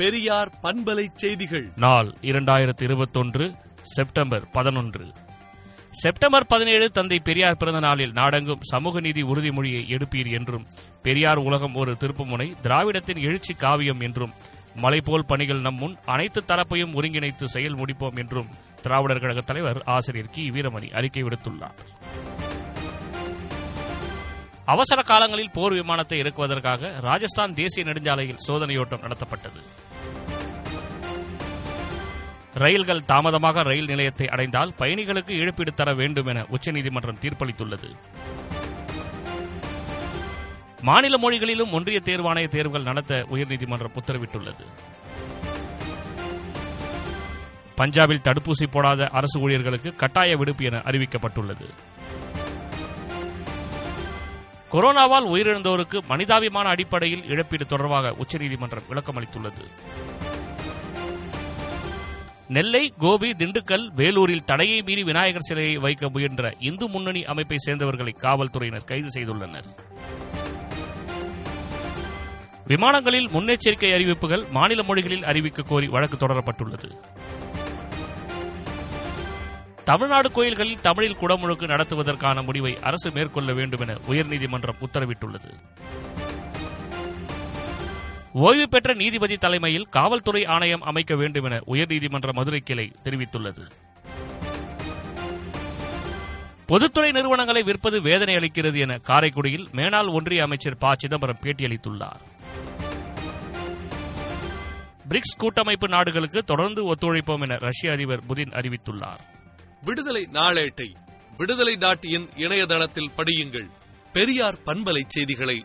பெரியார் பண்பலை செய்திகள். நாள் இரண்டாயிரத்தி இருபத்தொன்று செப்டம்பர் பதினொன்று. செப்டம்பர் பதினேழு தந்தை பெரியார் பிறந்த நாளில் நாடெங்கும் சமூக நீதி உறுதிமொழியை எடுப்பீர் என்றும் பெரியார் உலகம் ஒரு திருப்புமுனை திராவிடத்தின் எழுச்சி காவியம் என்றும் மலைபோல் பணிகள் நம் முன் அனைத்து தரப்பையும் ஒருங்கிணைத்து செயல் முடிப்போம் என்றும் திராவிடர் கழக தலைவர் ஆசிரியர் கி. வீரமணி அறிக்கை விடுத்துள்ளார். அவசர காலங்களில் போர் விமானத்தை இறக்குவதற்காக ராஜஸ்தான் தேசிய நெடுஞ்சாலையில் சோதனையோட்டம் நடத்தப்பட்டது. ரயில்கள் தாமதமாக ரயில் நிலையத்தை அடைந்தால் பயணிகளுக்கு இழப்பீடு தர வேண்டும் என உச்சநீதிமன்றம் தீர்ப்பளித்துள்ளது. மாநில மொழிகளிலும் ஒன்றிய தேர்வாணைய தேர்வுகள் நடத்த உயர்நீதிமன்றம் உத்தரவிட்டுள்ளது. பஞ்சாபில் தடுப்பூசி போடாத அரசு ஊழியர்களுக்கு கட்டாய விடுப்பு என அறிவிக்கப்பட்டுள்ளது. கொரோனாவால் உயிரிழந்தோருக்கு மனிதாபிமான அடிப்படையில் இழப்பீடு தொடர்பாக உச்சநீதிமன்றம் விளக்கமளித்துள்ளது. நெல்லை கோபி திண்டுக்கல் வேலூரில் தடையை மீறி விநாயகர் சிலையை வைக்க முயன்ற இந்து முன்னணி அமைப்பை சேர்ந்தவர்களை காவல்துறையினர் கைது செய்துள்ளனர். விமானங்களில் முன்னெச்சரிக்கை அறிவிப்புகள் மாநில மொழிகளில் அறிவிக்க கோரி வழக்கு தொடரப்பட்டுள்ளது. தமிழ்நாடு கோயில்களில் தமிழில் குடமுழுக்கு நடத்துவதற்கான முடிவை அரசு மேற்கொள்ள வேண்டும் என உயர்நீதிமன்றம் உத்தரவிட்டுள்ளது. ஓய்வு பெற்ற நீதிபதி தலைமையில் காவல்துறை ஆணையம் அமைக்க வேண்டும் என உயர்நீதிமன்ற மதுரை கிளை தெரிவித்துள்ளது. பொதுத்துறை நிறுவனங்களை விற்பது வேதனை அளிக்கிறது என காரைக்குடியில் மேனாள் ஒன்றிய அமைச்சர் ப. சிதம்பரம் பேட்டியளித்துள்ளார். பிரிக்ஸ் கூட்டமைப்பு நாடுகளுக்கு தொடர்ந்து ஒத்துழைப்போம் என ரஷ்ய அதிபர் புதின் அறிவித்துள்ளார். விடுதலை நாளேட்டை விடுதலை டாட் இன் இணையதளத்தில் படியுங்கள். பெரியார் பண்பலை செய்திகளை